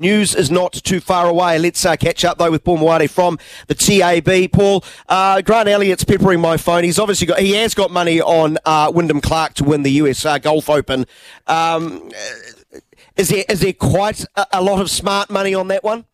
News is not too far away. Let's uh, catch up though with Paul Maoate from the TAB. Paul, uh, Grant Elliott's peppering my phone. He's obviously got, he has got money on uh, Wyndham Clark to win the US Golf Open. Um, is there is there quite a, a lot of smart money on that one?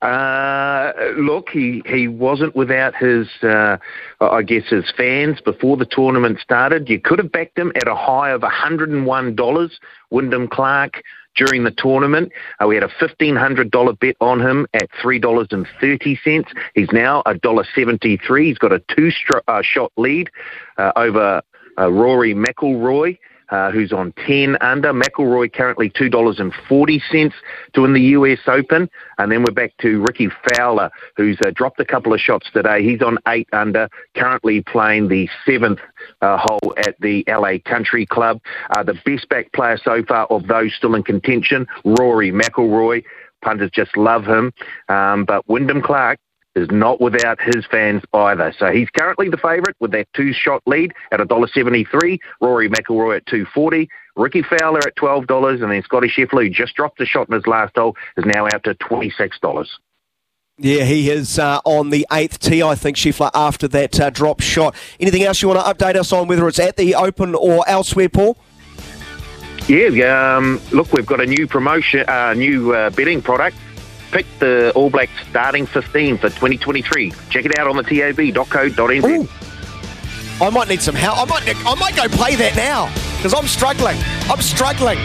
Uh, look, he, he wasn't without his, uh, I guess, his fans before the tournament started. You could have backed him at a high of $101, Wyndham Clark, during the tournament. Uh, we had a $1,500 bet on him at $3.30. He's now $1.73. He's got a two-shot uh, lead uh, over Rory McIlroy uh, who's on 10 under. McIlroy currently $2.40 to win the US Open. And then we're back to Rickie Fowler, who's uh, dropped a couple of shots today. He's on 8 under, currently playing the seventh uh, hole at the LA Country Club. Uh, the best back player so far of those still in contention, Rory McIlroy. Punters just love him. Um, but Wyndham Clark is not without his fans either. So he's currently the favourite with that two-shot lead at $1.73. Rory McIlroy at 240. Rickie Fowler at $12. And then Scottie Scheffler, who just dropped a shot in his last hole, is now out to $26. Yeah, he is uh, on the eighth tee, I think, Scheffler, after that uh, drop shot. Anything else you want to update us on, whether it's at the Open or elsewhere, Paul? Yeah, um, look, we've got a new promotion, uh, new uh, betting product. Pick the All Blacks starting 15 for 2023. Check it out on the tab.co.nz. Ooh. I might need some help. I might, I might go play that now because I'm struggling. I'm struggling.